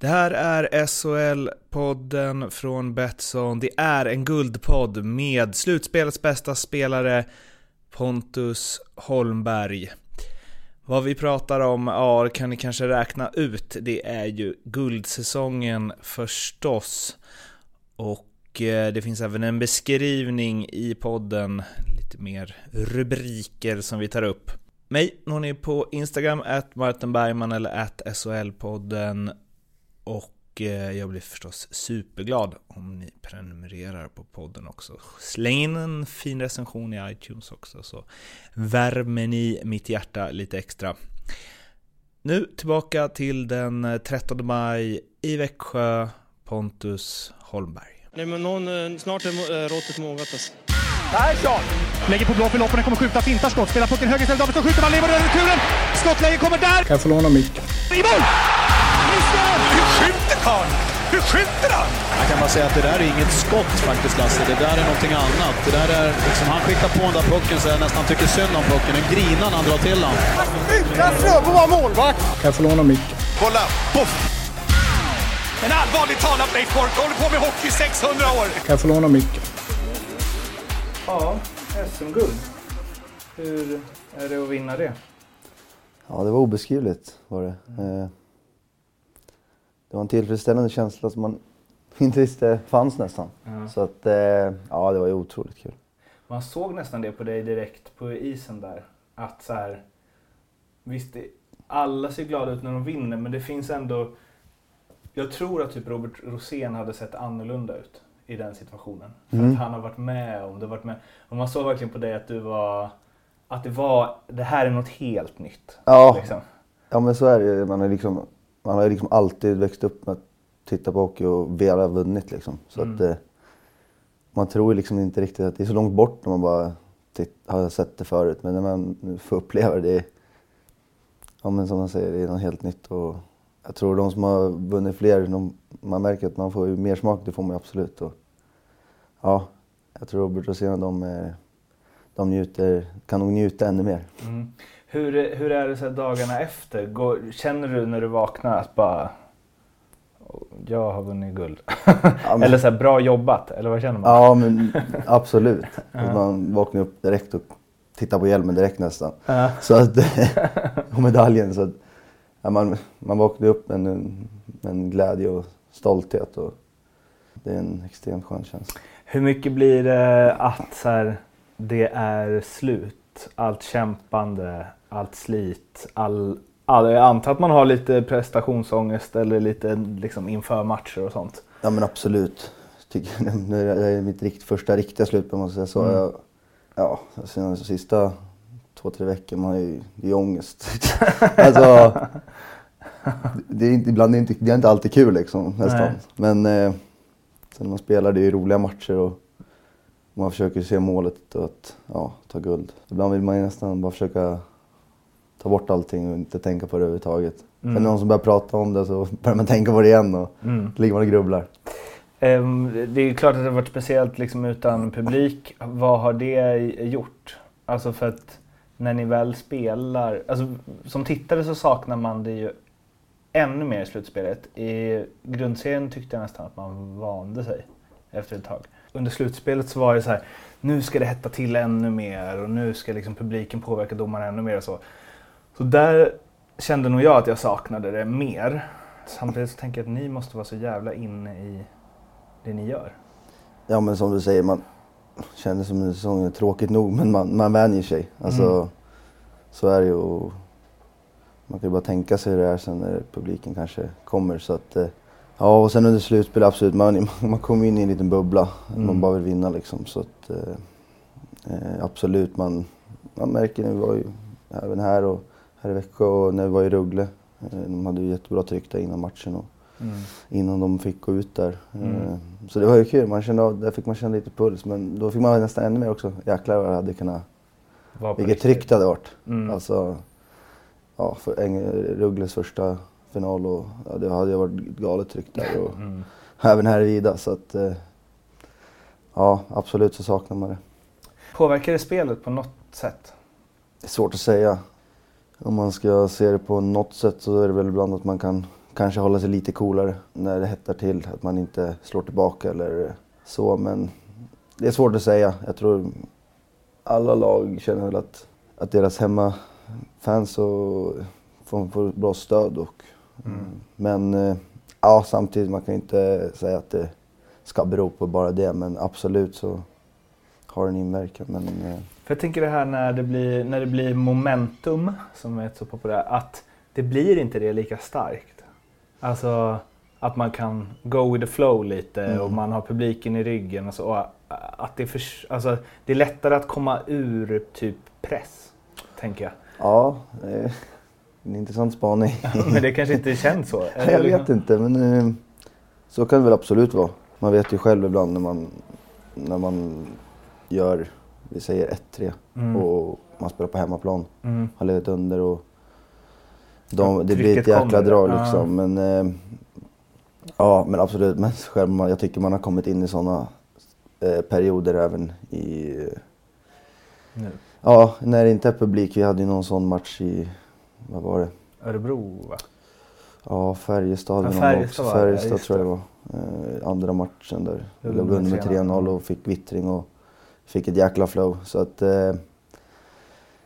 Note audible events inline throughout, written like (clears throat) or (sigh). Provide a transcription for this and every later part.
Det här är SHL-podden från Betsson. Det är en guldpodd med slutspelets bästa spelare Pontus Holmberg. Vad vi pratar om, ja, kan ni kanske räkna ut. Det är ju guldsäsongen förstås. Och eh, det finns även en beskrivning i podden, lite mer rubriker som vi tar upp. Mig når ni på Instagram, att Martin Bergman eller att SHL-podden. Och eh, jag blir förstås superglad om ni prenumererar på podden också. Släng in en fin recension i iTunes också så värmer ni mitt hjärta lite extra. Nu tillbaka till den 13 maj i Växjö, Pontus Holmberg. Nej, men någon, eh, snart är eh, råttet mogat alltså. Persson! Lägger på blå för loppen, kommer skjuta, fintar skott, spelar pucken höger istället, Davidsson skjuter, man lever över returen! Skottläge kommer där! Kan jag få låna micken? I mål! Missar! Hur skjuter karln? Hur skjuter han? Jag kan bara säga att det där är inget skott faktiskt Lasse. Det där är någonting annat. Det där är liksom, han skickar på den där pucken så jag nästan tycker synd om pucken. Den grinar när han drar till den. Utan Fröbo var målvakt! Kan jag få låna micken? Kolla! Poff! En allvarligt talat Leif Boork håller på med hockey i 600 år! Kan jag få låna micken? Ja, SM-guld. Hur är det att vinna det? Ja, det var obeskrivligt var det. Eh, Det var en tillfredsställande känsla som man (laughs) inte visste fanns nästan. Så att, eh, ja det var ju otroligt kul. Man såg nästan det på dig direkt på isen där. Att så här, visst, alla ser glada ut när de vinner, men det finns ändå... Jag tror att typ Robert Rosén hade sett annorlunda ut i den situationen. För Mm. att han har varit med om det. Varit med, och man såg verkligen på dig att du var... Att det var, det här är något helt nytt. Ja. Liksom. Ja men så är det ju. Man har liksom, man har ju liksom alltid växt upp med att titta på hockey och väl ha vunnit liksom. Så Mm. att eh, man tror liksom inte riktigt att det är så långt bort när man bara har sett det förut. Men när man nu får uppleva det, det är, ja men som man säger, det är något helt nytt. Och jag tror de som har vunnit fler, de, man märker att man får mer smak, det får man absolut. Och, ja, jag tror Robert och de, eh, de njuter, kan nog njuta ännu mer. Mm. Hur, hur är det så dagarna efter? Går, känner du när du vaknar att bara... "Åh, Jag har vunnit guld. men- Eller så här, bra jobbat? Eller vad känner man? Ja, men absolut. (laughs) Att man vaknar upp direkt och tittar på hjälmen direkt nästan. Ja. Så att, (laughs) och medaljen. Så att, ja, man, man vaknar upp med en, med en glädje och stolthet. Och det är en extremt skön känsla. Hur mycket blir det att så här, det är slut? Allt kämpande, allt slit, all, all, jag antar att man har lite prestationsångest eller lite liksom inför matcher och sånt. Ja men absolut. Tycker, (laughs) nu är det mitt rikt, första riktiga slutspel måste jag säga. Så Mm. jag, ja, sen de sista två, tre veckor, man har ju, det är ångest. (laughs) alltså, det är inte, ibland är det inte, det är inte alltid kul liksom nästan. Nej. Men eh, sen när man spelar, det är ju roliga matcher och man försöker se målet och att ja, ta guld. Ibland vill man ju nästan bara försöka ta bort allting och inte tänka på det överhuvudtaget. Är det någon som börjar prata om det så börjar man tänka på det igen och Mm. ligger man och grubblar. Ehm, det är klart att det har varit speciellt liksom utan publik. Vad har det gjort? Alltså för att när ni väl spelar, alltså som tittare så saknar man det ju ännu mer i slutspelet. I grundserien tyckte jag nästan att man vande sig efter ett tag. Under slutspelet så var det så här, nu ska det hetta till ännu mer och nu ska liksom publiken påverka domarna ännu mer och så. Så där kände nog jag att jag saknade det mer. Samtidigt så tänker jag att ni måste vara så jävla inne i det ni gör. Ja men som du säger, man känner som en säsong tråkigt nog men man, man vänjer sig. Alltså, Mm. Så är det ju. Man kan ju bara tänka sig hur det är sen när publiken kanske kommer. Så att, eh, ja och sen under slutspel absolut, man, (laughs) man kommer in i en liten bubbla. Mm. Man bara vill vinna liksom. Så att, eh, eh, absolut, man, man märker nu, vi var ju även här och här i Växjö och när vi var i Rögle. Eh, de hade ju jättebra tryck där innan matchen. Och, Mm. innan de fick gå ut där. Mm. Eh, Så det var ju kul, man kände, där fick man känna lite puls. Men då fick man nästan ännu mer också. Jäklar vad det hade kunnat, vilket riktigt. tryck det hade varit. Mm. Alltså, ja, för Ruggles första final och ja, det hade ju varit galet tryck där. Och Mm. även här i Vida så att, eh, ja absolut så saknar man det. Påverkar det spelet på något sätt? Det är svårt att säga. Om man ska se det på något sätt så är det väl ibland att man kan kanske hålla sig lite coolare när det hettar till. Att man inte slår tillbaka eller så. Men det är svårt att säga. Jag tror alla lag känner väl att, att deras hemmafans och får, får bra stöd. Och, Men eh, ja, samtidigt man kan inte säga att det ska bero på bara det. Men absolut så har en inverkan. Men, eh, För jag tänker det här när det blir, när det blir momentum, som är ett så populärt, att det blir inte det lika starkt. Alltså att man kan go with the flow lite och man har publiken i ryggen och så. Och att det, är för, alltså, det är lättare att komma ur typ press, tänker jag. ja, en intressant spaning. (laughs) Men det kanske inte känns så? (laughs) Jag vet inte, men eh, så kan det väl absolut vara. Man vet ju själv ibland när man, när man gör, vi säger 1-3 och man spelar på hemmaplan. Mm. Har legat under och de, Ja, det blir ett jäkla drag Ja. liksom. Men, eh, ja, men absolut. Men själv, jag tycker man har kommit in i sådana eh, perioder även i... Nu. Ja, när det inte är publik. Vi hade ju någon sån match i, vad var det? Örebro va? Ja, Färjestad. Ja, Färjestad var Färjestad just tror jag det. var. Eh, andra matchen där. Var låg under med 3-0. 3-0 och fick vittring och fick ett jäkla flow. Så att, eh,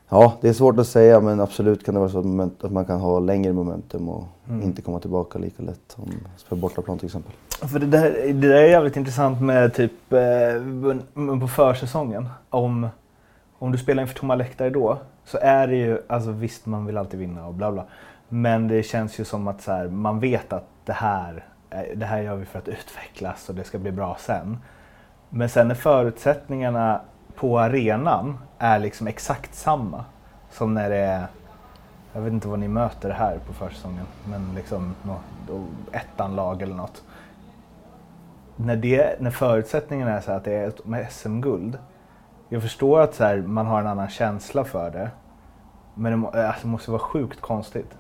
ja, det är svårt att säga men absolut kan det vara så att, man kan ha längre momentum och Mm. inte komma tillbaka lika lätt om spelar bortaplan till exempel. För det där, det där är jävligt intressant med typ eh, på försäsongen. Om, om du spelar inför tomma läktare då så är det ju, alltså visst man vill alltid vinna och bla bla. Men det känns ju som att så här, man vet att det här, eh, det här gör vi för att utvecklas och det ska bli bra sen. Men sen när förutsättningarna på arenan är liksom exakt samma som när det är jag vet inte vad ni möter här på försäsongen, men liksom ettan-lag eller något. När, det, när förutsättningen är så här att det är ett SM-guld. Jag förstår att så här, man har en annan känsla för det. Men det, må, alltså, det måste vara sjukt konstigt.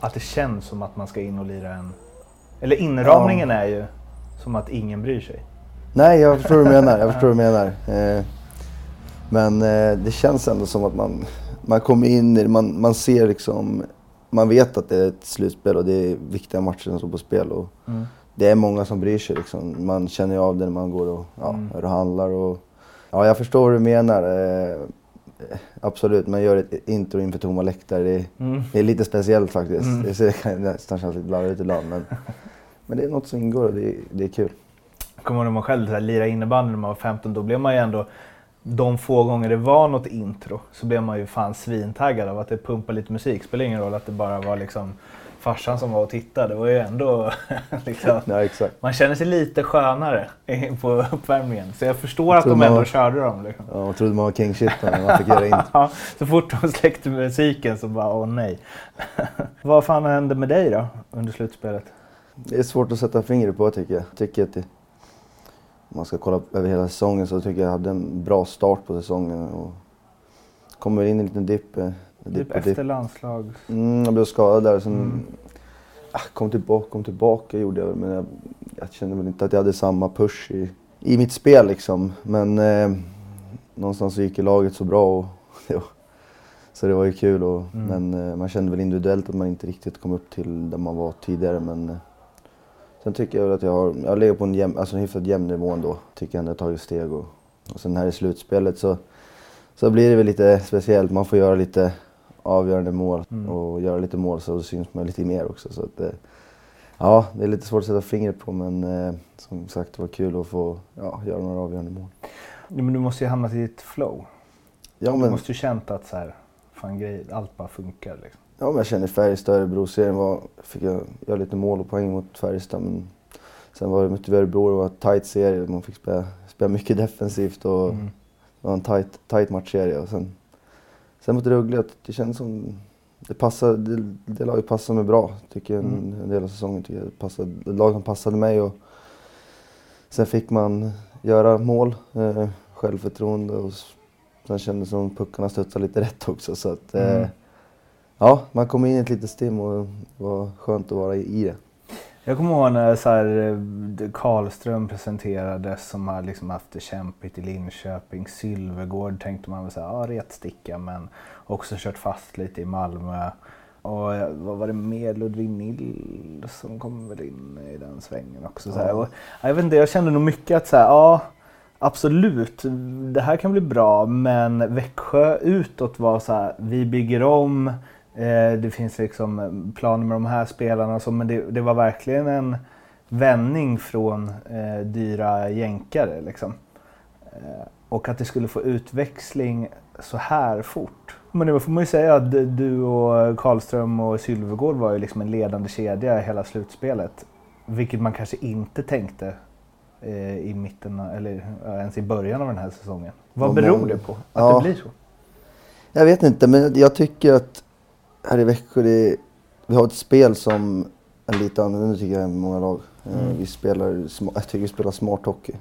Att det känns som att man ska in och lira en... Eller inramningen är ju som att ingen bryr sig. Nej, jag förstår vad du menar. Jag (laughs) förstår vad du menar. Eh, men eh, det känns ändå som att man, man kommer in i man, man ser liksom, man vet att det är ett slutspel och det är viktiga matcher som står på spel. Och Det är många som bryr sig liksom. Man känner av det när man går och, ja, är och handlar. Och, ja, jag förstår vad du menar. Eh, absolut, man gör ett intro inför tomma läktare. Det, det är lite speciellt faktiskt. Det ser- kan (laughs) nästan kännas lite larvigt ibland. Men, men det är något som ingår och det, är- det är kul. kommer ihåg när man själv här, lirade innebandy när man var 15, då blev man ju ändå de få gånger det var något intro så blev man ju fan svintaggad av att det pumpade lite musik. Spelar ingen roll att det bara var liksom farsan som var och tittade. Det var ju ändå (laughs) liksom, Ja, man känner sig lite skönare på uppvärmningen. Så jag förstår att tror de ändå körde dem. Liksom. Ja, man trodde man var king shit när man fick göra. (laughs) Ja, så fort de släckte musiken så bara åh nej. (laughs) Vad fan hände med dig då under slutspelet? Det är svårt att sätta fingret på tycker jag. tycker att det, om man ska kolla över hela säsongen så tycker jag jag hade en bra start på säsongen. Och kommer in i en liten dipp. Typ efter landslag. Mm, jag blev skadad där. Sen, ah, kom, tillbaka, kom tillbaka gjorde jag men jag, jag kände väl inte att jag hade samma push i, i mitt spel liksom. Men eh, någonstans så gick laget så bra. Och, (laughs) det var- så det var ju kul. Och, Men eh, man kände väl individuellt att man inte riktigt kom upp till där man var tidigare. Men eh, sen tycker jag väl att jag har, jag legat på en, jäm, alltså en hyfsat jämn nivå ändå. Tycker jag ändå jag har tagit steg. Och, och sen här i slutspelet så, så blir det väl lite speciellt. Man får göra lite avgörande mål och göra lite mål så syns man lite mer också. Så att, eh, ja, det är lite svårt att sätta fingret på men eh, som sagt det var kul att få ja, göra några avgörande mål. Ja, men du måste ju hamnat i ett flow. Ja Du men, måste ju känt att så här, fan grej, allt bara funkar. Liksom. ja, men jag känner Färjestad, Örebro-serien var, fick jag göra lite mål och poäng mot Färjestad men sen var det mot Örebro, det var en tight serie. Man fick spela, spela mycket defensivt och Mm. det var en tight, tight matchserie. Och sen, sen mot Rögle, det kändes som det passade, det, det laget passade mig bra tycker jag en, en del av säsongen. Tycker jag. Det passade, ett lag som passade mig och sen fick man göra mål, eh, självförtroende och sen kändes det som puckarna studsade lite rätt också. Så att, eh, Mm. ja, man kom in i ett litet stim och det var skönt att vara i det. Jag kommer ihåg när så här, eh, Karlström presenterades som har liksom haft det kämpigt i Linköping. Sylvegård tänkte man väl säga, ja retsticka men också kört fast lite i Malmö. Och eh, vad var det mer? Ludvig Nilsson kom väl in i den svängen också. Så här. Och, jag vet inte, jag kände nog mycket att så här, ja absolut, det här kan bli bra. Men Växjö utåt var så här, vi bygger om. Eh, det finns liksom planer med de här spelarna och så, men det, det var verkligen en vändning från eh, dyra jänkare. Liksom. Eh, och att det skulle få utväxling så här fort. Men det får man ju säga att du och Karlström och Sylvegård var ju liksom en ledande kedja i hela slutspelet. Vilket man kanske inte tänkte eh, i mitten, eller ens i början av den här säsongen. Vad beror det på? Att Ja. det blir så? Jag vet inte, men jag tycker att här i Växjö, det, vi har ett spel som är lite annorlunda tycker jag än många lag. Eh, Vi spelar, jag tycker vi spelar smart hockey.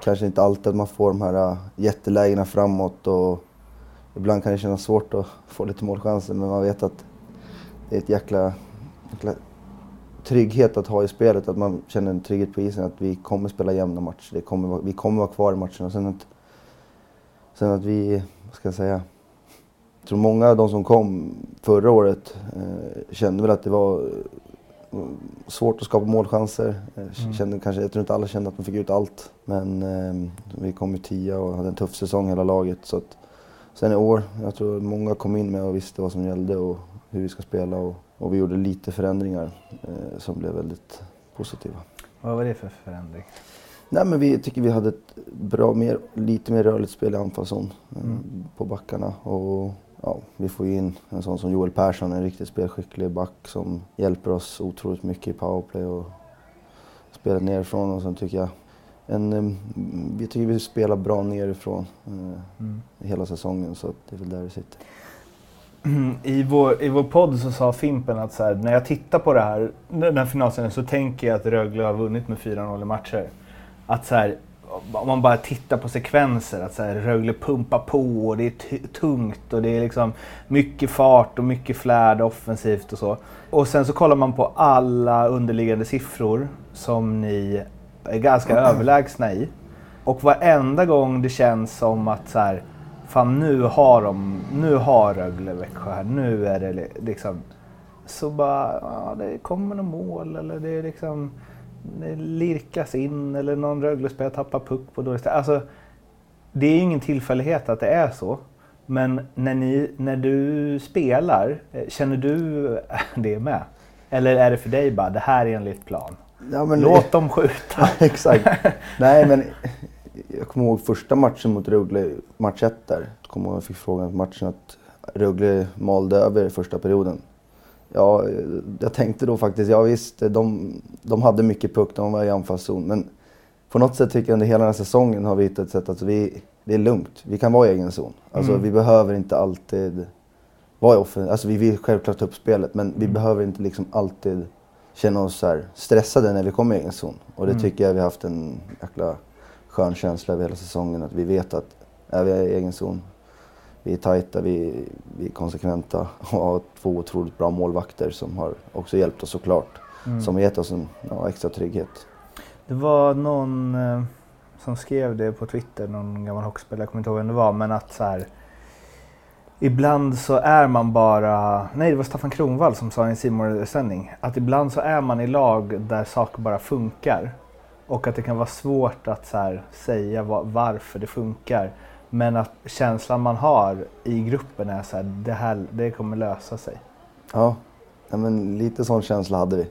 Kanske inte alltid att man får de här äh, jättelägena framåt och ibland kan det kännas svårt att få lite målchanser men man vet att det är ett jäkla, jäkla trygghet att ha i spelet. Att man känner en trygghet på isen att vi kommer spela jämna matcher. Det kommer, vi kommer vara kvar i matcherna. Sen att, sen att vi, vad ska jag säga, jag tror många av de som kom förra året eh, kände väl att det var eh, svårt att skapa målchanser. Eh, kände, kanske, jag tror inte alla kände att de fick ut allt. Men eh, vi kom ju tia och hade en tuff säsong hela laget. Så att, sen i år, jag tror många kom in med och visste vad som gällde och hur vi ska spela. Och, och vi gjorde lite förändringar eh, som blev väldigt positiva. Vad var det för förändring? Nej, men vi tycker vi hade ett bra, mer, lite mer rörligt spel i anfallszon eh, Mm. på backarna. Och, ja, vi får ju in en sån som Joel Persson, en riktigt spelskicklig back som hjälper oss otroligt mycket i powerplay och spelet nerifrån. Och sen tycker jag en, vi tycker vi spelar bra nerifrån eh, Mm. hela säsongen så det är väl där det sitter. I vår, I vår podd så sa Fimpen att så här, när jag tittar på det här, den här finalserien så tänker jag att Rögle har vunnit med 4-0 i matcher. Att så här, om man bara tittar på sekvenser, att så här, Rögle pumpar på och det är tungt och det är liksom mycket fart och mycket flärd offensivt och så. Och sen så kollar man på alla underliggande siffror som ni är ganska överlägsna i. Och varenda gång det känns som att så här, fan nu har de, nu har Rögle Växjö här, nu är det li- liksom, så bara, ja det kommer något mål eller det är liksom, lirkas in eller någon Rögle-spelare tappar puck på dåligt. Alltså, det är ju ingen tillfällighet att det är så. Men när, ni, när du spelar, eh, känner du (laughs) det med? Eller är det för dig bara, det här är enligt plan? Ja, men, Låt dem skjuta. (laughs) Exakt. Nej, men jag kommer ihåg första matchen mot Rögle, match ett där. Jag kommer ihåg jag fick frågan på matchen att Rögle malde över första perioden. Ja, jag tänkte då faktiskt, ja visst, de, de hade mycket puck, de var i anfallszon. Men på något sätt tycker jag under hela den här säsongen har vi hittat ett sätt att vi, det är lugnt. Vi kan vara i egen zon. Alltså Mm. vi behöver inte alltid vara i offen- Alltså vi vill självklart ta upp spelet, men vi behöver inte liksom alltid känna oss så stressade när vi kommer i egen zon. Och det Mm. tycker jag vi har haft en jäkla skön känsla över hela säsongen. Att vi vet att är vi i egen zon, vi är tajta, vi, vi är konsekventa och har två otroligt bra målvakter som har också hjälpt oss såklart. Mm. Som har gett oss en ja, extra trygghet. Det var någon eh, som skrev det på Twitter, någon gammal hockeyspelare, jag kommer inte ihåg vem det var, men att så här. Ibland så är man bara, nej det var Staffan Kronvall som sa i en simor sändning att ibland så är man i lag där saker bara funkar. Och att det kan vara svårt att så här, säga va- varför det funkar. Men att känslan man har i gruppen är så här, det här det kommer lösa sig. Ja, ja men lite sån känsla hade vi.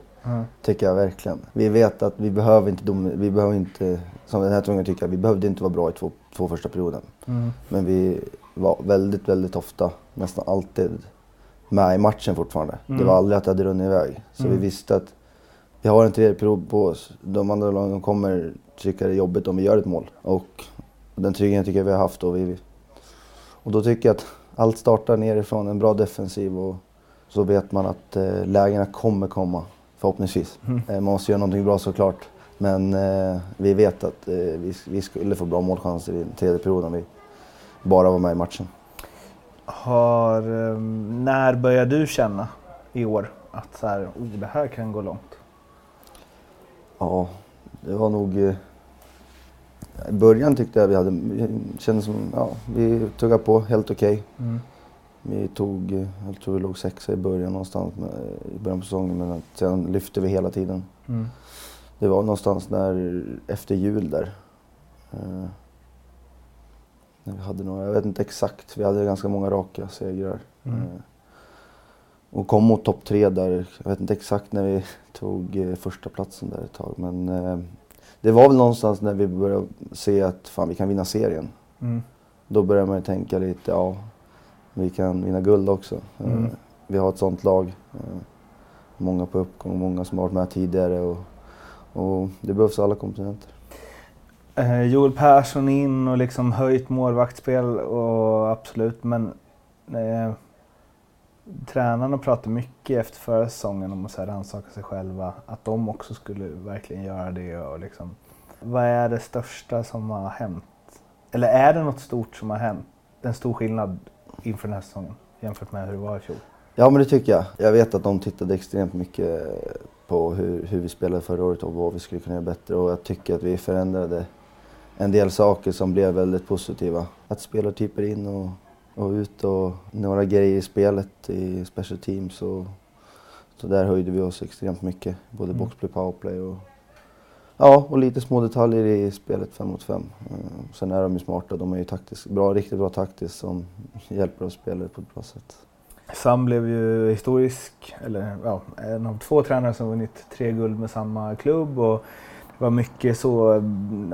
Tycker jag verkligen. Vi vet att vi behöver inte, vi behöver inte som den här gången tycker jag, vi behövde inte vara bra i två, två första perioden. Mm. Men vi var väldigt, väldigt ofta, nästan alltid, med i matchen fortfarande. Det Mm. var aldrig att det hade runnit iväg. Så Mm. vi visste att vi har en tredje period på oss. De andra lagen kommer tycka det är jobbigt om vi gör ett mål. Och den tryggheten tycker jag vi har haft. Och, vi, och då tycker jag att allt startar nerifrån, en bra defensiv och så vet man att eh, lägena kommer komma, förhoppningsvis. Mm. Eh, man måste göra någonting bra såklart. Men eh, vi vet att eh, vi, vi skulle få bra målchanser i den tredje perioden. Vi bara var med i matchen. Har, eh, när började du känna i år att så här, oh, det här kan gå långt? Ja, det var nog... I början tyckte jag vi hade... Kändes som... Ja, vi tuggade på helt okej. Mm. Vi tog, jag tror vi låg sexa i början någonstans, med, i början på säsongen, men sen lyfte vi hela tiden. Mm. Det var någonstans där efter jul där. Eh, när vi hade några, jag vet inte exakt, vi hade ganska många raka segrar. Mm. Eh, och kom mot topp tre där, jag vet inte exakt när vi tog eh, första platsen där ett tag. Men eh, det var väl någonstans när vi började se att fan vi kan vinna serien. Mm. Då börjar man ju tänka lite, ja vi kan vinna guld också. Eh, Mm. Vi har ett sånt lag. Eh, Många på uppgång, många som har varit med tidigare. Och, och det behövs alla komponenter. Eh, Joel Persson in och liksom höjt målvaktsspel och absolut men eh, tränarna pratade mycket efter förra säsongen om att rannsaka sig själva. Att de också skulle verkligen göra det och liksom. Vad är det största som har hänt? Eller är det något stort som har hänt? En stor skillnad inför den här säsongen jämfört med hur det var i fjol? Ja men det tycker jag. Jag vet att de tittade extremt mycket på hur, hur vi spelade förra året och vad vi skulle kunna göra bättre. Och jag tycker att vi förändrade en del saker som blev väldigt positiva. Att spelartyper in och, och ut och några grejer i spelet i special teams. Och, så där höjde vi oss extremt mycket. Både Mm. boxplay, powerplay och Ja, och lite små detaljer i spelet fem mot fem. Eh, Sen är de ju smarta. De är ju taktiskt bra, riktigt bra taktiskt som (laughs) hjälper oss spelare på ett bra sätt. Sam blev ju historisk, eller ja, en av två tränare som vunnit tre guld med samma klubb. Och det var mycket så,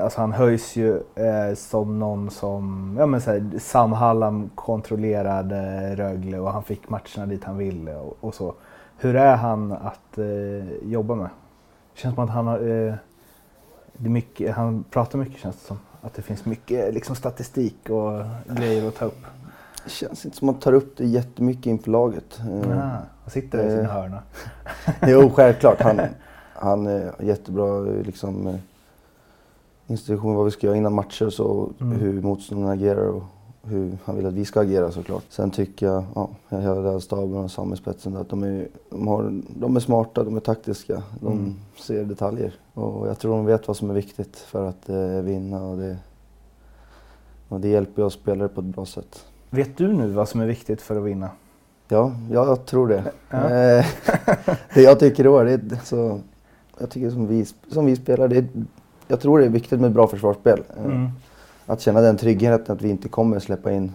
alltså han höjs ju eh, som någon som, ja men så här, Sam Hallam kontrollerade Rögle och han fick matcherna dit han ville och, och så. Hur är han att eh, jobba med? Det känns som att han har, eh, det mycket, han pratar mycket känns det som. Att det finns mycket liksom, statistik och grejer att ta upp. Det känns inte som att man tar upp det jättemycket inför laget. Ah, han sitter där i sin Eh. hörna. (laughs) Jo, självklart. Han, (laughs) han är jättebra liksom, eh, instruktion vad vi ska göra innan matcher så. Mm. Hur motståndarna agerar och hur han vill att vi ska agera såklart. Sen tycker jag, ja, hela den staben och Sam i spetsen, att de är, de, har, de är smarta, de är taktiska. De Mm. ser detaljer. Och jag tror de vet vad som är viktigt för att eh, vinna. Och det, och det hjälper oss spelare på ett bra sätt. Vet du nu vad som är viktigt för att vinna? Ja, ja jag tror det. Ja. Eh, (laughs) det jag tycker då, det så, jag tycker som vi, som vi spelar, det jag tror det är viktigt med bra försvarsspel. Eh, Mm. Att känna den tryggheten att vi inte kommer släppa in,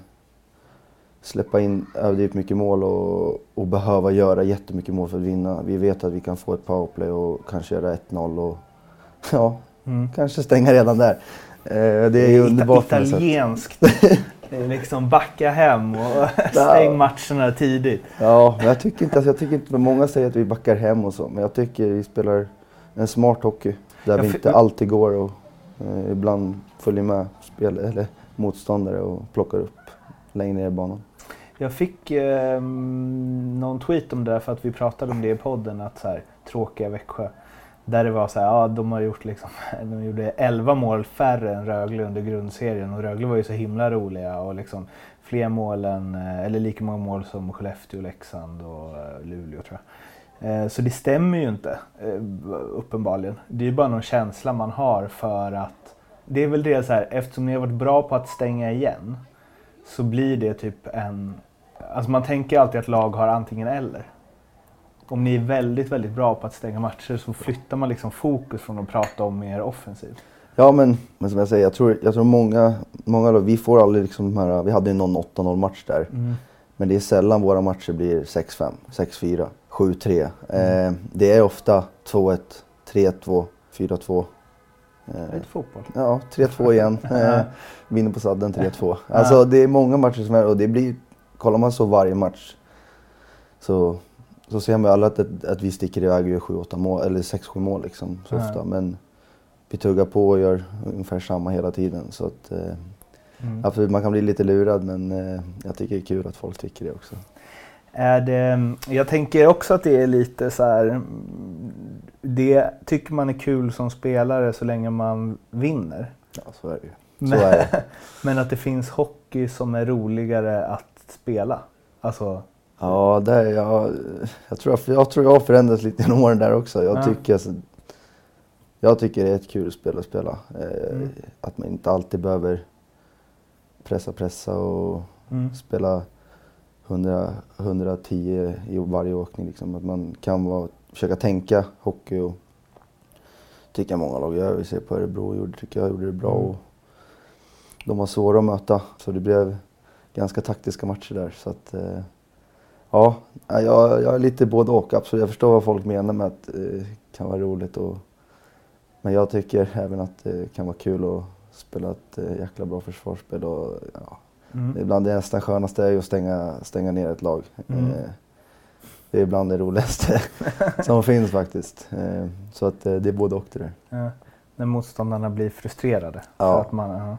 släppa in överdrivet mycket mål och, och behöva göra jättemycket mål för att vinna. Vi vet att vi kan få ett powerplay och kanske göra 1-0 och (laughs) ja, Mm. kanske stänga redan där. Eh, det är ju underbart. Italienskt. (laughs) Liksom backa hem och (laughs) stäng matcherna tidigt. Ja, men jag tycker inte, alltså, jag tycker inte, många säger att vi backar hem och så, men jag tycker vi spelar en smart hockey. Där vi inte alltid går och eh, ibland följer med spel, (laughs) eller motståndare och plockar upp längre ner i banan. Jag fick eh, någon tweet om det där för att vi pratade om det i podden. Att så här, tråkiga Växjö. Där det var så här, ja de har gjort liksom, (laughs) de gjorde 11 mål färre än Rögle under grundserien och Rögle var ju så himla roliga och liksom fler mål än, eh, eller lika många mål som Skellefteå, Leksand och eh, Luleå tror jag. Eh, Så det stämmer ju inte eh, uppenbarligen. Det är ju bara någon känsla man har för att det är väl det så här, eftersom ni har varit bra på att stänga igen så blir det typ en... Alltså man tänker alltid att lag har antingen eller. Om ni är väldigt, väldigt bra på att stänga matcher så flyttar man liksom fokus från att prata om mer offensiv. Ja, men, men som jag säger, jag tror, jag tror många, många vi får aldrig liksom de här, vi hade ju någon 8-0 match där. Men det är sällan våra matcher blir 6-5, 6-4, 7-3. Eh, det är ofta 2-1, 3-2, 4-2. Det är Eh, fotboll. Ja, 3-2 igen. (laughs) Eh, vinner på sadden 3-2. Alltså det är många matcher som är, och det blir, kollar man så varje match så, så ser man alla att, att vi sticker iväg och gör 7-8 mål, eller 6-7 mål liksom så ofta. Men vi tuggar på och gör ungefär samma hela tiden. Så att, eh, Mm. absolut, man kan bli lite lurad men eh, jag tycker det är kul att folk tycker det också. Är det, jag tänker också att det är lite så här. Det tycker man är kul som spelare så länge man vinner. Ja, så är det ju. Men, det. (laughs) men att det finns hockey som är roligare att spela. Alltså, Ja, där, jag, jag, tror jag, jag tror jag har förändrats lite genom åren där också. Jag, Ja. tycker, alltså, jag tycker det är ett kul spel att spela. Eh, Mm. Att man inte alltid behöver pressa, pressa och mm. spela 100, 110 i varje åkning. Liksom. Att man kan vara, försöka tänka hockey och tycker många lag gör. Vi ser på Örebro gjorde, tycker jag gjorde det bra. Och de var svåra att möta så det blev ganska taktiska matcher där. Så att, eh, ja, jag, jag är lite både och. Absolut. Jag förstår vad folk menar med att det kan vara roligt. Och, men jag tycker även att det kan vara kul att spela ett eh, jäkla bra försvarsspel. Och, ja, Mm. Ibland det nästan skönaste är ju att stänga, stänga ner ett lag. Mm. Eh, det är ibland det roligaste (laughs) som finns faktiskt. Eh, så att eh, det är både och det där. Ja, när motståndarna blir frustrerade. Ja. För att man, ja.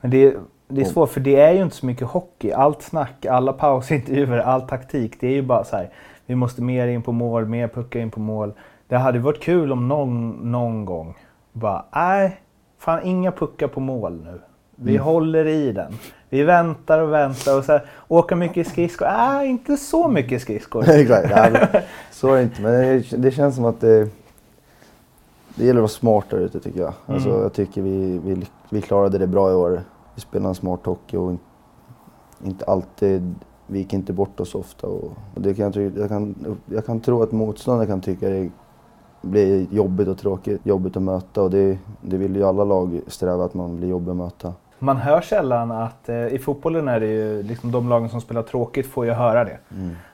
Men det, är- det är svårt för det är ju inte så mycket hockey. Allt snack, alla pausintervjuer, all taktik. Det är ju bara så här. Vi måste mer in på mål, mer puckar in på mål. Det hade varit kul om någon, någon gång bara, nej, fan inga puckar på mål nu. Vi håller i den. Vi väntar och väntar och så här, åka mycket skridskor. Nej, inte så mycket skridskor. (laughs) Exakt, men (laughs) så är det inte. Men det, det känns som att det, det gäller att vara smart där ute tycker jag. Alltså, Mm. jag tycker vi, vi, vi klarade det bra i år. Vi spelade en smart hockey och inte alltid, vi gick inte bort oss ofta. Och, och det kan jag, jag, kan, jag kan tro att motståndare kan tycka det blir jobbigt och tråkigt, jobbigt att möta och det, det vill ju alla lag sträva att man blir jobbig att möta. Man hör sällan att eh, i fotbollen är det ju liksom de lagen som spelar tråkigt får ju höra det.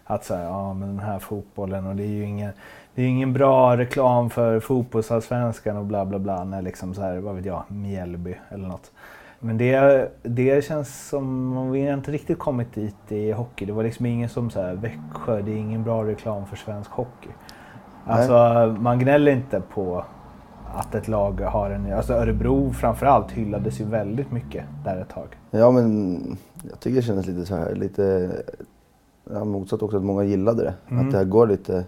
Att säga, ja men den här fotbollen och det är ju ingen, det är ingen bra reklam för fotbollsallsvenskan och bla bla bla när liksom så här, vad vet jag, Mjällby eller något. Men det, det känns som, vi har inte riktigt kommit dit i hockey. Det var liksom ingen som så här, Växjö, det är ingen bra reklam för svensk hockey. Alltså man gnäller inte på att ett lag har en, alltså Örebro framförallt hyllades ju väldigt mycket där ett tag. Ja men jag tycker det kändes lite så här, lite ja, motsatt också att många gillade det. Mm. Att det här går lite,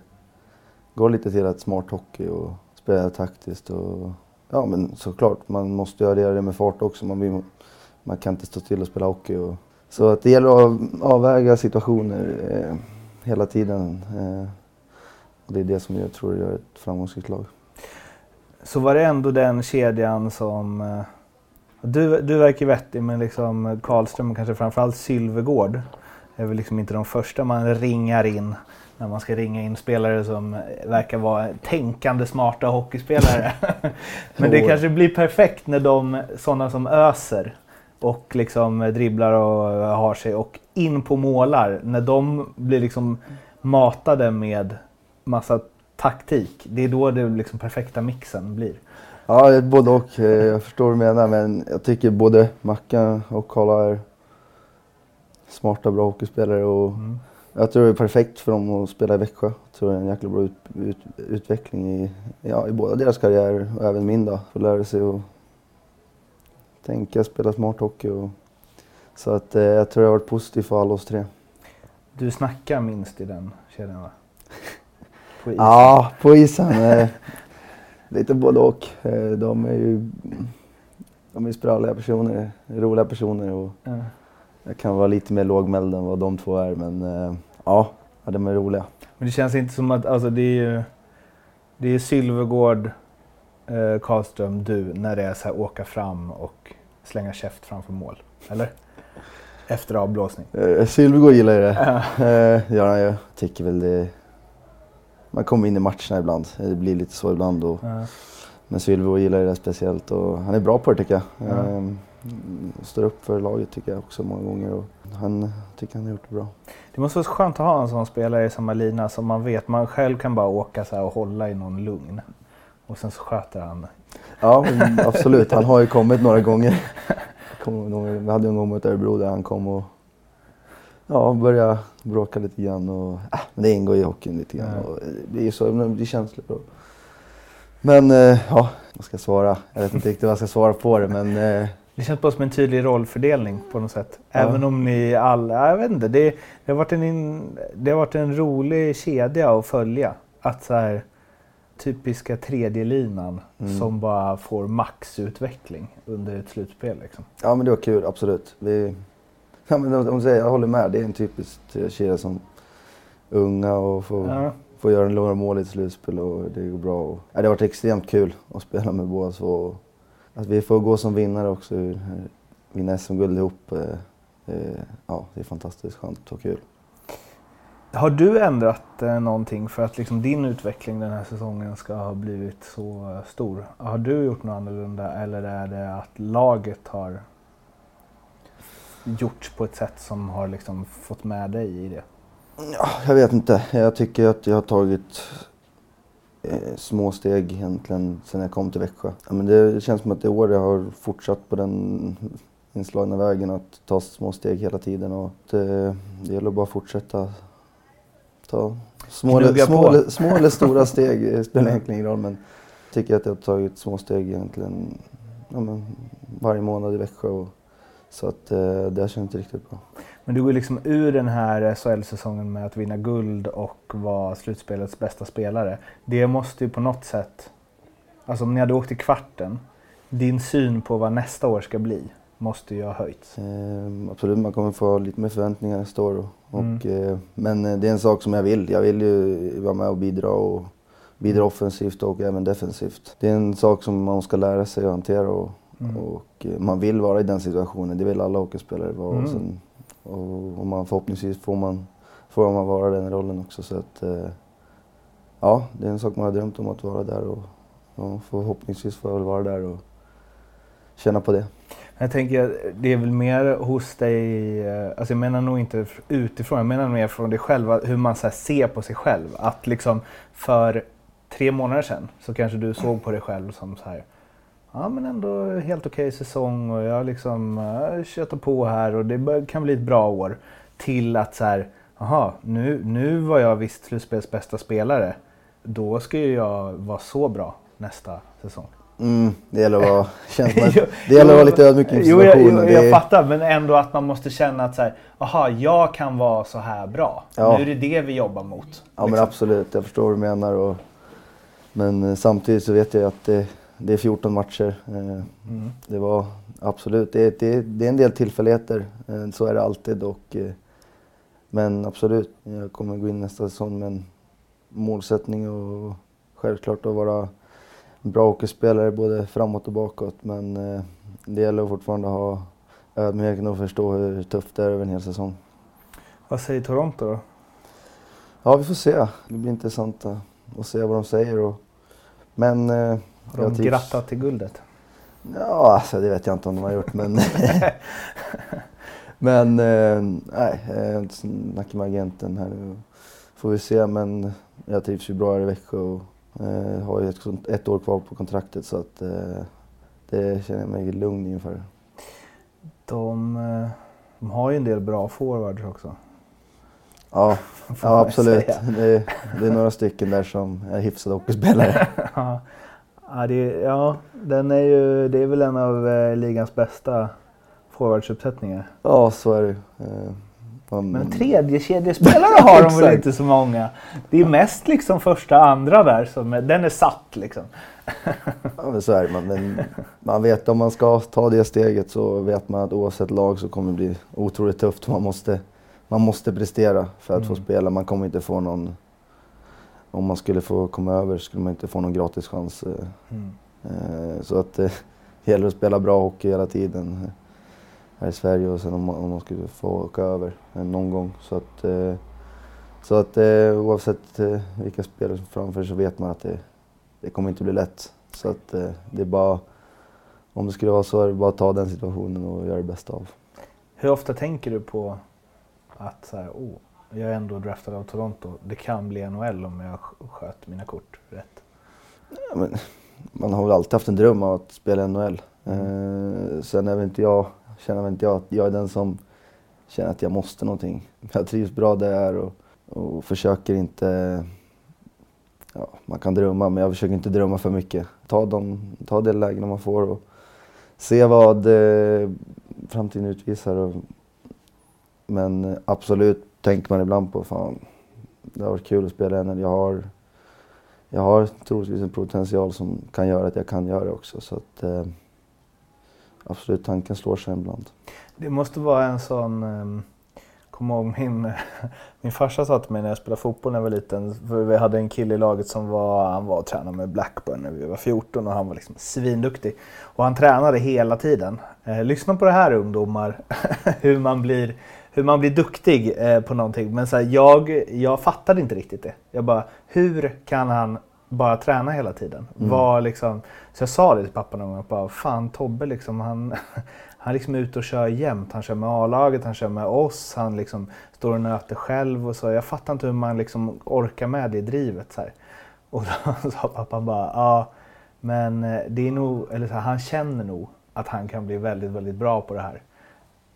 går lite till att smart hockey och spela taktiskt och ja men såklart man måste göra det med fart också. Man, vill, man kan inte stå still och spela hockey. Och, så att det gäller att avväga situationer eh, hela tiden. Eh, och det är det som jag tror gör ett framgångsrikt lag. Så var det ändå den kedjan som... eh, Du, du verkar vettig men liksom Karlström och kanske framförallt Sylvegård är väl liksom inte de första man ringar in när man ska ringa in spelare som verkar vara tänkande smarta hockeyspelare. (laughs) men det kanske blir perfekt när de, sådana som öser och liksom dribblar och har sig och in på målar. När de blir liksom matade med massa taktik. Det är då det liksom perfekta mixen blir. Ja, både och. Eh, Jag förstår vad du menar, men jag tycker både Mackan och Karla är smarta, bra hockeyspelare. Och Mm. Jag tror det är perfekt för dem att spela i Växjö. Jag tror det är en jäkla bra ut, ut, utveckling i, ja, i båda deras karriärer och även min då. Få lära sig att tänka, spela smart hockey. Och, så att, eh, jag tror det har varit positivt för alla oss tre. Du snackar minst i den kedjan va? (laughs) På isen. Ja, på isen. Eh, lite både och. Eh, de är ju de är spralliga personer, roliga personer. Och, Ja. Jag kan vara lite mer lågmäld än vad de två är, men eh, ja, ja, de är roliga. Men det känns inte som att, alltså det är ju... Det är Sylvegård, eh, Karlström, du, när det är så här åka fram och slänga käft framför mål. Eller? Efter avblåsning. Eh, Sylvegård gillar ju det. Eh, gör han ju. Tycker väl det... Man kommer in i matcherna ibland. Det blir lite så ibland. Och, Ja. men Sylvegård gillar det speciellt och han är bra på det tycker jag. Ja. Eh, står upp för laget tycker jag också många gånger. Och han tycker han har gjort det bra. Det måste vara skönt att ha en sån spelare i samma lina som man vet. Man själv kan bara åka så och hålla i någon lugn. Och sen så sköter han. Ja, absolut. Han har ju kommit några gånger. Vi hade en gång mot Örebro där han kom och ja, började bråka lite grann. Och, äh, men det ingår i hockeyn lite grann. Ja. Och det är så, det är känsligt. Och, men eh, ja, vad ska jag svara? Jag vet inte riktigt vad jag ska svara på det, men eh, Det känns bara som en tydlig rollfördelning på något sätt. Ja. Även om ni alla, jag vet inte, det, det, har varit en, in- det har varit en rolig kedja att följa. Att så här, typiska tredje linan Mm. som bara får maxutveckling under ett slutspel. Liksom. ja, men det var kul, absolut. Vi, ja, men de, de säger, jag håller med. Det är en typisk kedja som unga och får Ja. få göra några mål i ett slutspel och det går bra. Och, ja, det har varit extremt kul att spela med båda två. Att vi får gå som vinnare också, vinna SM-guld ihop. eh, eh, Ja, det är fantastiskt skönt och kul. Har du ändrat eh, någonting för att liksom din utveckling den här säsongen ska ha blivit så eh, stor? Har du gjort något annorlunda eller är det att laget har gjorts på ett sätt som har liksom fått med dig i det? Ja, jag vet inte. Jag tycker att jag har tagit eh, små steg egentligen sen jag kom till Växjö. Ja, men det känns som att i år jag har fortsatt på den inslagna vägen att ta små steg hela tiden och det, det gäller bara att fortsätta ta små, eller, små, eller, små eller stora (laughs) steg, det spelar egentligen ingen roll men jag tycker att jag har tagit små steg egentligen ja, men, varje månad i Växjö och, så att eh, det har känts riktigt bra. Men du går liksom ur den här SHL-säsongen med att vinna guld och vara slutspelets bästa spelare. Det måste ju på något sätt, alltså om ni hade åkt i kvarten, din syn på vad nästa år ska bli måste ju ha höjts. Eh, absolut, man kommer få lite mer förväntningar nästa år. Och, Mm. eh, men eh, det är en sak som jag vill. Jag vill ju vara med och bidra och bidra offensivt och även defensivt. Det är en sak som man ska lära sig att hantera och, Mm. och eh, man vill vara i den situationen. Det vill alla hockeyspelare vara. Mm. Och, sen, och, och man, förhoppningsvis får man, får man vara den rollen också. Så att, eh, ja, det är en sak man har drömt om att vara där och, och förhoppningsvis får jag väl vara där och känna på det. Jag tänker, det är väl mer hos dig, eh, alltså jag menar nog inte utifrån, jag menar mer från dig själv, hur man så ser på sig själv. Att liksom för tre månader sedan så kanske du såg på dig själv som så här, ja men ändå helt okej säsong och jag liksom köttar på här och det kan bli ett bra år. Till att så här, jaha, nu, nu var jag visst slutspels bästa spelare. Då ska ju jag vara så bra nästa säsong. Mm, det gäller att vara, (laughs) känns Jo, det gäller att vara jo, lite ödmjuk inför Jo, jag, jo, situationen. Det jag fattar, men ändå att man måste känna att så här, aha, jag kan vara så här bra. Ja. Nu är det det vi jobbar mot. Ja men liksom. absolut, jag förstår vad du menar. Och, men eh, samtidigt så vet jag att det, det är 14 matcher. Eh, Mm. Det var absolut, det, det, det är en del tillfälligheter. Eh, så är det alltid. Och, eh, men absolut, jag kommer gå in nästa säsong med en målsättning och självklart att vara bra hockeyspelare både framåt och bakåt. Men det gäller att fortfarande ha ödmjukheten och förstå hur tufft det är över en hel säsong. Vad säger Toronto då? Ja, vi får se. Det blir intressant att, att se vad de säger. Och, men... eh, Har de trivs. grattat till guldet? Ja, alltså, det vet jag inte om de har gjort, men... (laughs) men eh, nej, jag snackar med agenten här nu. Får vi se, men jag trivs ju bra här i Växjö och eh, har ju ett, ett år kvar på kontraktet så att eh, det känner jag mig lugn inför. De, eh, de har ju en del bra forwards också. Ja, ja absolut. Det, det är några stycken där som är hyfsade hockeyspelare. (laughs) Ja, ja, det, ja den är ju, det är väl en av eh, ligans bästa forwardsuppsättningar. Ja, så är det eh, man- Men tredje kedjespelare har de väl inte så många? Det är mest liksom första, andra där som är, den är satt liksom. (laughs) Ja, men så är det. Man, men man vet om man ska ta det steget så vet man att oavsett lag så kommer det bli otroligt tufft. Man måste, man måste prestera för att få Mm. spela. Man kommer inte få någon... Om man skulle få komma över skulle man inte få någon gratis chans. eh, Mm. eh, Så att eh, (laughs) det gäller att spela bra hockey hela tiden här i Sverige och sen om man, om man skulle få åka över någon gång. Så att, så att oavsett vilka spelare som framför så vet man att det, det kommer inte bli lätt. Så att det är bara, om det skulle vara så är det bara att ta den situationen och göra det bästa av. Hur ofta tänker du på att så här, oh, jag är ändå draftad av Toronto. Det kan bli NHL om jag sköt mina kort rätt. Ja, men, man har väl alltid haft en dröm om att spela NHL. Eh, sen är väl inte jag, känner väl inte jag att jag är den som känner att jag måste någonting. Jag trivs bra där jag är och, och försöker inte... Ja, man kan drömma, men jag försöker inte drömma för mycket. Ta, de ta det lägena man får och se vad eh, framtiden utvisar. Och, men absolut tänker man ibland på, fan, det har varit kul att spela i NHL. Jag har jag har troligtvis en potential som kan göra att jag kan göra det också. Så att, eh, absolut, tanken slår sig ibland. Det måste vara en sån... Eh, Kommer ihåg min, (laughs) min farsa sa till mig när jag spelade fotboll när jag var liten. För vi hade en kille i laget som var, han var och tränade med Blackburn när vi var 14 och han var liksom svinduktig. Och han tränade hela tiden. Eh, lyssna på det här ungdomar. (laughs) Hur man blir hur man blir duktig eh, på någonting. Men så här, jag, jag fattade inte riktigt det. Jag bara, hur kan han bara träna hela tiden? Var liksom, så jag sa det till pappa någon gång, bara, fan Tobbe liksom, han, (laughs) han liksom är ute och kör jämt. Han kör med A-laget, han kör med oss, han liksom står och nöter själv och så. Jag fattar inte hur man liksom orkar med det drivet. Så här. (laughs) Och då (laughs) sa pappa bara, ja men eh, det är nog, eller så här, han känner nog att han kan bli väldigt, väldigt bra på det här.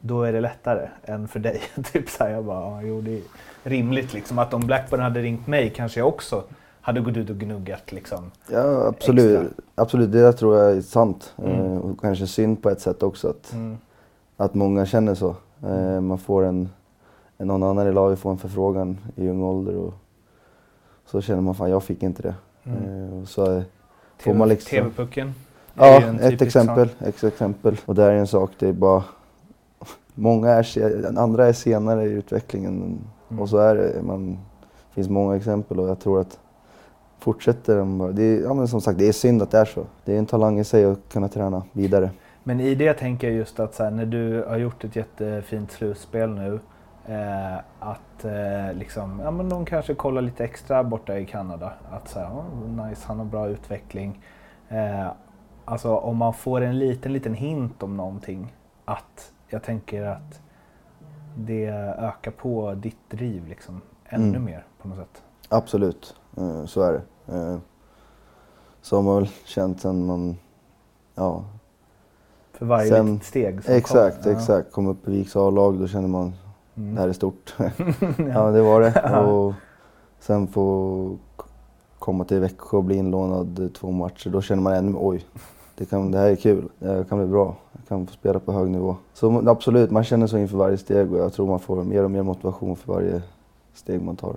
Då är det lättare än för dig. (laughs) typ så här, jag bara, ja, jo det är rimligt liksom. Att om Blackburn hade ringt mig kanske jag också hade gått ut och gnuggat liksom. Ja, absolut. Extra. absolut. Det där tror jag är sant. Mm. Eh, och kanske synd på ett sätt också att, Mm. att många känner så. Eh, man får en, en, någon annan i laget får en förfrågan i ung ålder och så känner man fan jag fick inte det. Eh, och så får man liksom... TV-pucken. Ja, ett exempel, ett exempel. Och där är en sak, det är bara... Många är, andra är senare i utvecklingen Mm. och så är det. Man, det finns många exempel och jag tror att fortsätter de bara... Det är, ja, men som sagt, det är synd att det är så. Det är en talang i sig att kunna träna vidare. Men i det tänker jag just att så här, när du har gjort ett jättefint slutspel nu. Eh, att eh, liksom, ja, men de kanske kollar lite extra borta i Kanada. Att så här, oh, nice, han har bra utveckling. Eh, alltså om man får en liten, liten hint om någonting. Att jag tänker att det ökar på ditt driv liksom ännu Mm. mer på något sätt. Absolut, eh, så är det. Eh, så har man väl känt sen man... Ja, För varje Sen- litet steg som exakt. Ja. exakt. Kom upp i Viks A-lag, då känner man Mm. det här är stort. (laughs) ja, det var det. Och sen få komma till Växjö och bli inlånad två matcher, då känner man ännu oj, det, kan, det här är kul. Det kan bli bra. Jag kan få spela på hög nivå. Så absolut, man känner så inför varje steg och jag tror man får mer och mer motivation för varje steg man tar.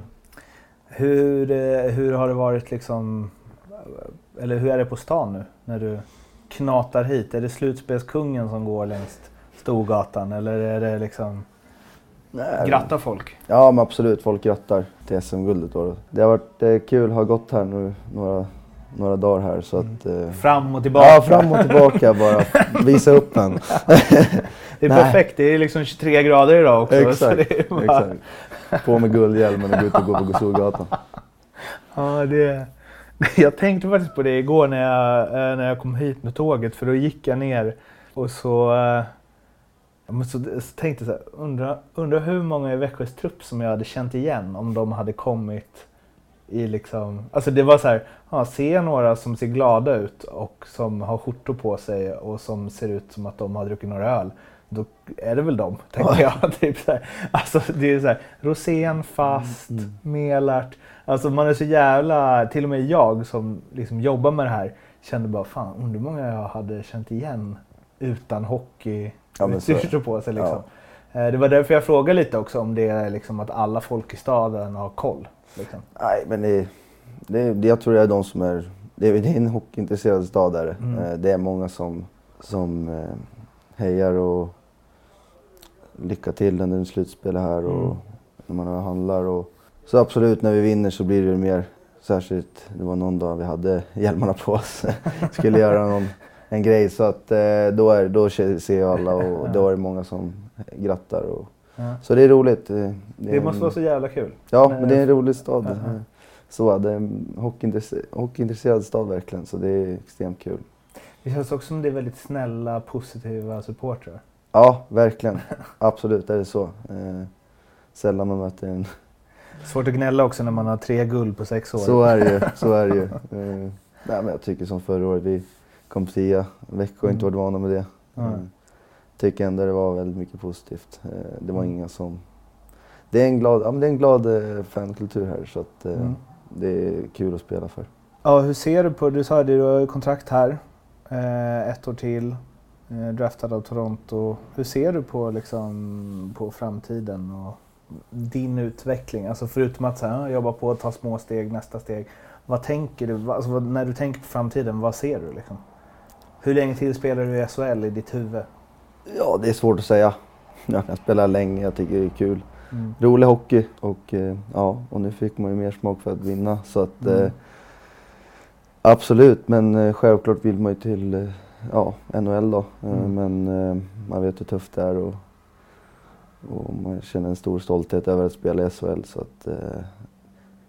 Hur, eh, hur har det varit liksom, eller hur är det på stan nu när du knatar hit? Är det slutspelskungen som går längs Storgatan eller är det liksom, Nej, grattar folk? Ja, men absolut. Folk grattar till SM-guldet. Det har varit eh, kul, har gått här nu några, några dagar här så att... Eh, Fram och tillbaka. ja, fram och tillbaka bara. (laughs) Visa upp en. det är Nej. perfekt, det är liksom 23 grader idag också. så Exakt, det är bara, exakt. På med guldhjälmen och gå ut och gå på Storgatan. (laughs) Ja, det, (laughs) jag tänkte faktiskt på det igår när jag, eh, när jag kom hit med tåget för då gick jag ner och så, eh, men så, så tänkte jag så här, undra, undra hur många i Växjös trupp som jag hade känt igen om de hade kommit i liksom, alltså det var så här, ja, ser jag några som ser glada ut och som har skjortor på sig och som ser ut som att de har druckit några öl. Då är det väl de, (laughs) tänker jag. typ så här. Alltså det är så här, Rosén fast, Melart. Alltså man är så jävla, till och med jag som liksom jobbar med det här kände bara fan, undrar hur många jag hade känt igen utan hockey Ja, på sig liksom. Eh, Det var därför jag frågade lite också om det är liksom att alla folk i staden har koll. Liksom. Nej, men det, det, det, jag tror det är de som är... Det är, det är en hockeyintresserad stad där. Mm. Eh, Det är många som, som eh, hejar och lycka till när det slutspelar här och Mm. när man handlar. Och, så absolut, när vi vinner så blir det mer särskilt. Det var någon dag vi hade hjälmarna på oss. (laughs) Skulle göra någon, en grej så att eh, då, är, då ser jag alla och (laughs) då är det många som grattar. Och, Ja. så det är roligt. Det, Det är måste vara så jävla kul. Ja, Men- men det är en rolig stad. Ja. Så det är en hockeyintresse- hockeyintresserad stad verkligen, så det är extremt kul. Det känns också som det är väldigt snälla, positiva supportrar. Ja, verkligen. Absolut, är det så. Eh, sällan man möter en... Svårt att gnälla också när man har tre guld på sex år. Så är det ju. Så är det ju. Eh, nej, men jag tycker som förra året, vi kom tia. Växjö har inte Mm. varit vana med det. Ja. Tycker ändå det var väldigt mycket positivt. Eh, det var Mm. inga som... Det är en glad, ja, men det är en glad eh, fankultur här, så att, eh, Mm. det är kul att spela för. Ja, hur ser du på, du sa att du har kontrakt här, ett år till, draftad av Toronto. Hur ser du på, liksom, på framtiden och din utveckling? Alltså förutom att så här, jobba på, ta små steg, nästa steg. Vad tänker du, alltså, när du tänker på framtiden, vad ser du? Liksom? Hur länge till spelar du i SHL i ditt huvud? Ja, det är svårt att säga. (laughs) Jag kan spela länge, jag tycker det är kul. Mm. Rolig hockey och eh, ja, och nu fick man ju mer smak för att vinna. Så att Mm. eh, absolut, men eh, självklart vill man ju till eh, ja, NHL då. Mm. Men man vet hur tufft det är och Och man känner en stor stolthet över att spela i SHL. Så att, eh,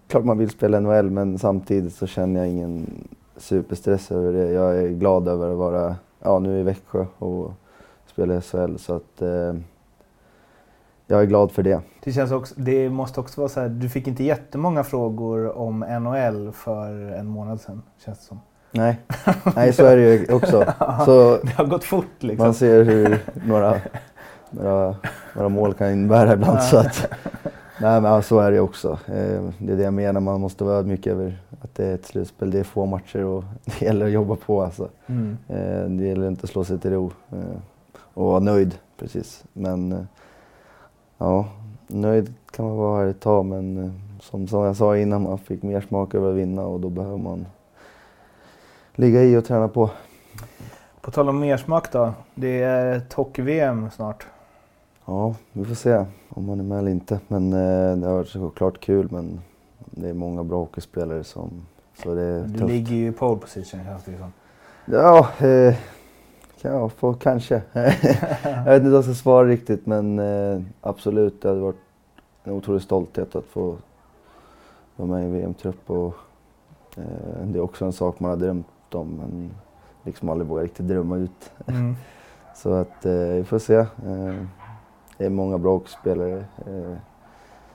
klart man vill spela NHL men samtidigt så känner jag ingen superstress över det. Jag är glad över att vara ja, nu i Växjö och spela i SHL. Så att, eh, jag är glad för det. Det, känns också, det måste också vara så här, du fick inte jättemånga frågor om NHL för en månad sedan, känns det som. Nej, Nej så är det ju också. (laughs) Så Det har gått fort liksom. man ser hur några, några, några mål kan innebära ibland. Så att, nej men så är det också. Eh, Det är det jag menar, man måste vara ödmjuk över att det är ett slutspel. Det är få matcher och (laughs) det gäller att jobba på alltså. Mm. Eh, Det gäller inte att slå sig till ro eh, och vara nöjd precis. Men eh, ja, nöjd kan man vara här ett tag men eh, som, som jag sa innan, man fick mer smak över att vinna och då behöver man ligga i och träna på. På tal om mersmak då. Det är ett hockey-VM snart. Ja, vi får se om man är med eller inte. Men eh, det har varit såklart kul men det är många bra hockeyspelare som... Så det är Du tufft. ligger ju i pole position känns det som. Ja, eh, jag få, kanske. (laughs) jag vet inte vad jag ska svara riktigt men eh, absolut, det hade varit en otrolig stolthet att få vara med i VM-trupp. Och, eh, det är också en sak man har drömt om men liksom aldrig vågat riktigt drömma ut. Mm. (laughs) Så att eh, vi får se. Eh, det är många bra hockeyspelare. Eh,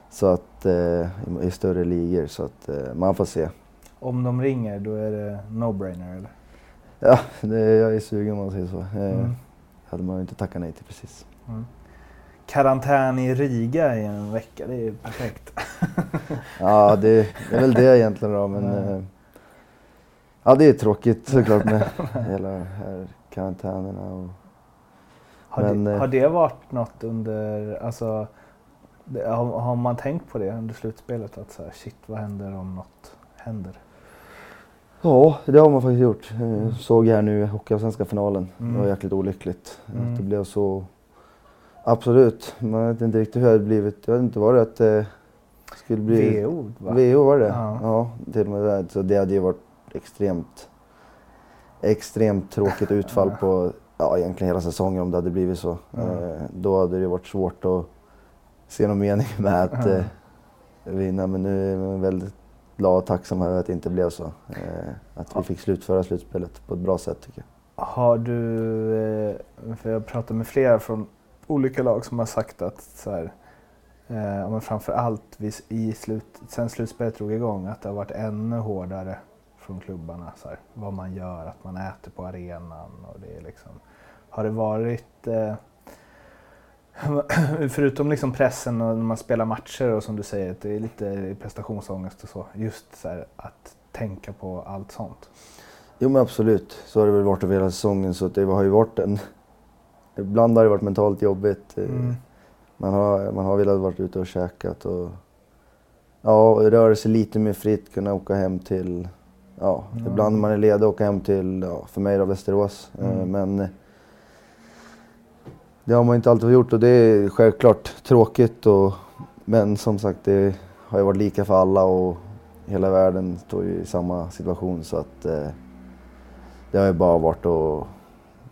så att, eh, i, större ligor så att man får se. Om de ringer då är det no-brainer eller? Ja, det, jag är sugen om man säger så. Eh, Mm. hade man ju inte tackat nej till precis. Karantän i Riga i en vecka, det är ju perfekt. (laughs) Ja, det, det är väl det egentligen då, men eh, ja, det är tråkigt såklart med (laughs) hela här karantänerna och Har, Men, det, eh, har det varit något under, alltså, det, har, har man tänkt på det under slutspelet? Att så här, shit, vad händer om något händer? Ja, det har man faktiskt gjort. Eh, Såg här nu Hockeyallsvenska finalen. Det var Mm. jäkligt olyckligt. Mm. Att det blev så... Absolut. Man vet inte riktigt hur det hade blivit. Jag vet inte, var det att det skulle bli... VO va? VO var det? Ja. Ja. till och med. Så det hade ju varit extremt, extremt tråkigt utfall på ja, egentligen hela säsongen om det hade blivit så. Eh, då hade det varit svårt att se någon mening med att eh, vinna. Men nu är man väldigt glad och tacksam över att det inte blev så. Eh, att vi fick slutföra slutspelet på ett bra sätt tycker jag. Har du, eh, för jag pratar med flera från olika lag som har sagt att så här, eh, men framför allt i slut, sen slutspelet drog igång, att det har varit ännu hårdare från klubbarna. Så här, vad man gör, att man äter på arenan och det är liksom. Har det varit, eh, (clears throat) förutom liksom pressen och när man spelar matcher och som du säger, att det är lite prestationsångest och så. Just så här, att tänka på allt sånt. Jo men absolut, så har det väl varit över hela säsongen. Så det har ju varit en... Ibland har det varit mentalt jobbigt. Eh, Mm. Man, har, man har velat vara ute och käkat och ja, röra sig lite mer fritt, kunna åka hem till... Ja, Mm. ibland när man är ledig åka hem till, ja, för mig då Västerås. Eh, Mm. Men det har man inte alltid gjort och det är självklart tråkigt. Och, men som sagt, det har ju varit lika för alla och hela världen står ju i samma situation. Så att eh, det har ju bara varit att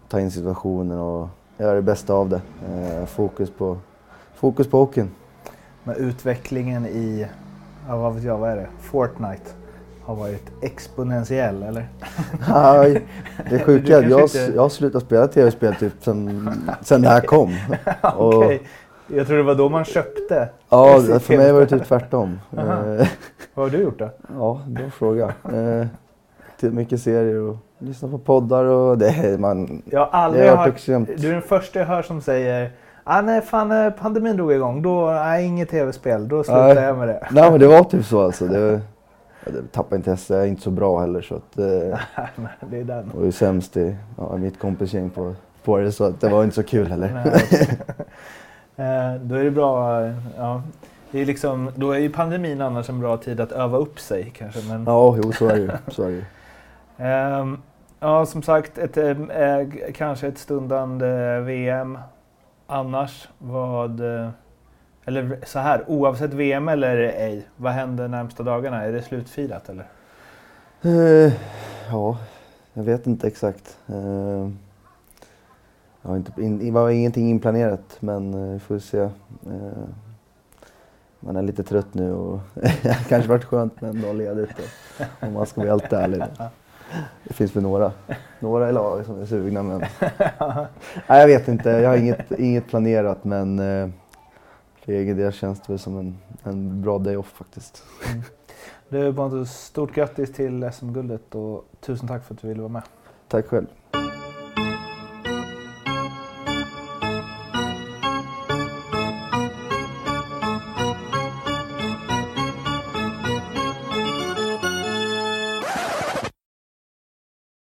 ta in situationen och göra det bästa av det. Eh, fokus på, fokus på hockeyn. Men utvecklingen i, ja, vad vet jag, vad är det? Fortnite har varit exponentiell eller? Nej, det (laughs) är sjuka är jag, inte- jag har slutat spela tvad-spel typ sen, sen det här (laughs) kom. Och- Okej. Jag tror det var då man köpte. Ja, för mig var det typ tvärtom. (laughs) Eh, Vad har du gjort då? Ja, bra fråga. Eh, till mycket serier och lyssna på poddar och det man... Jag har aldrig har hört, extremt. du är den första jag hör som säger Ah, nej, fan eh, pandemin drog igång. Då, nej, inget tv-spel. Då slutar Nej. jag med det. Nej men det var typ så alltså. Det, tappade intresse, jag är inte så bra heller så att... Eh, (laughs) det är den. och är sämst i ja, mitt kompisgäng på, på det så att det var inte så kul heller. (laughs) Eh, då är det bra. eh, Ja. Det är liksom, då är ju pandemin annars en bra tid att öva upp sig kanske. Men, Ja, jo så är det ju. Så är det. (laughs) Ehm, ja, som sagt, ett, eh, eh, kanske ett stundande VM. Annars, vad... Eller så här, oavsett VM eller ej, vad händer närmsta dagarna? Är det slutfirat eller? Eh, ja, jag vet inte exakt. Eh, Jag har inte, in, det var ingenting inplanerat men eh, vi får se. Eh, man är lite trött nu och (laughs) det kanske varit skönt med en dag ledigt då, om man ska vara helt ärlig. Det finns väl några, några i laget som är sugna men... (laughs) Nej, jag vet inte, jag har inget, inget planerat men eh, för egen del känns det väl som en, en bra day off faktiskt. Du Pontus, stort grattis till SM-guldet och tusen tack för att du ville vara med. Tack själv.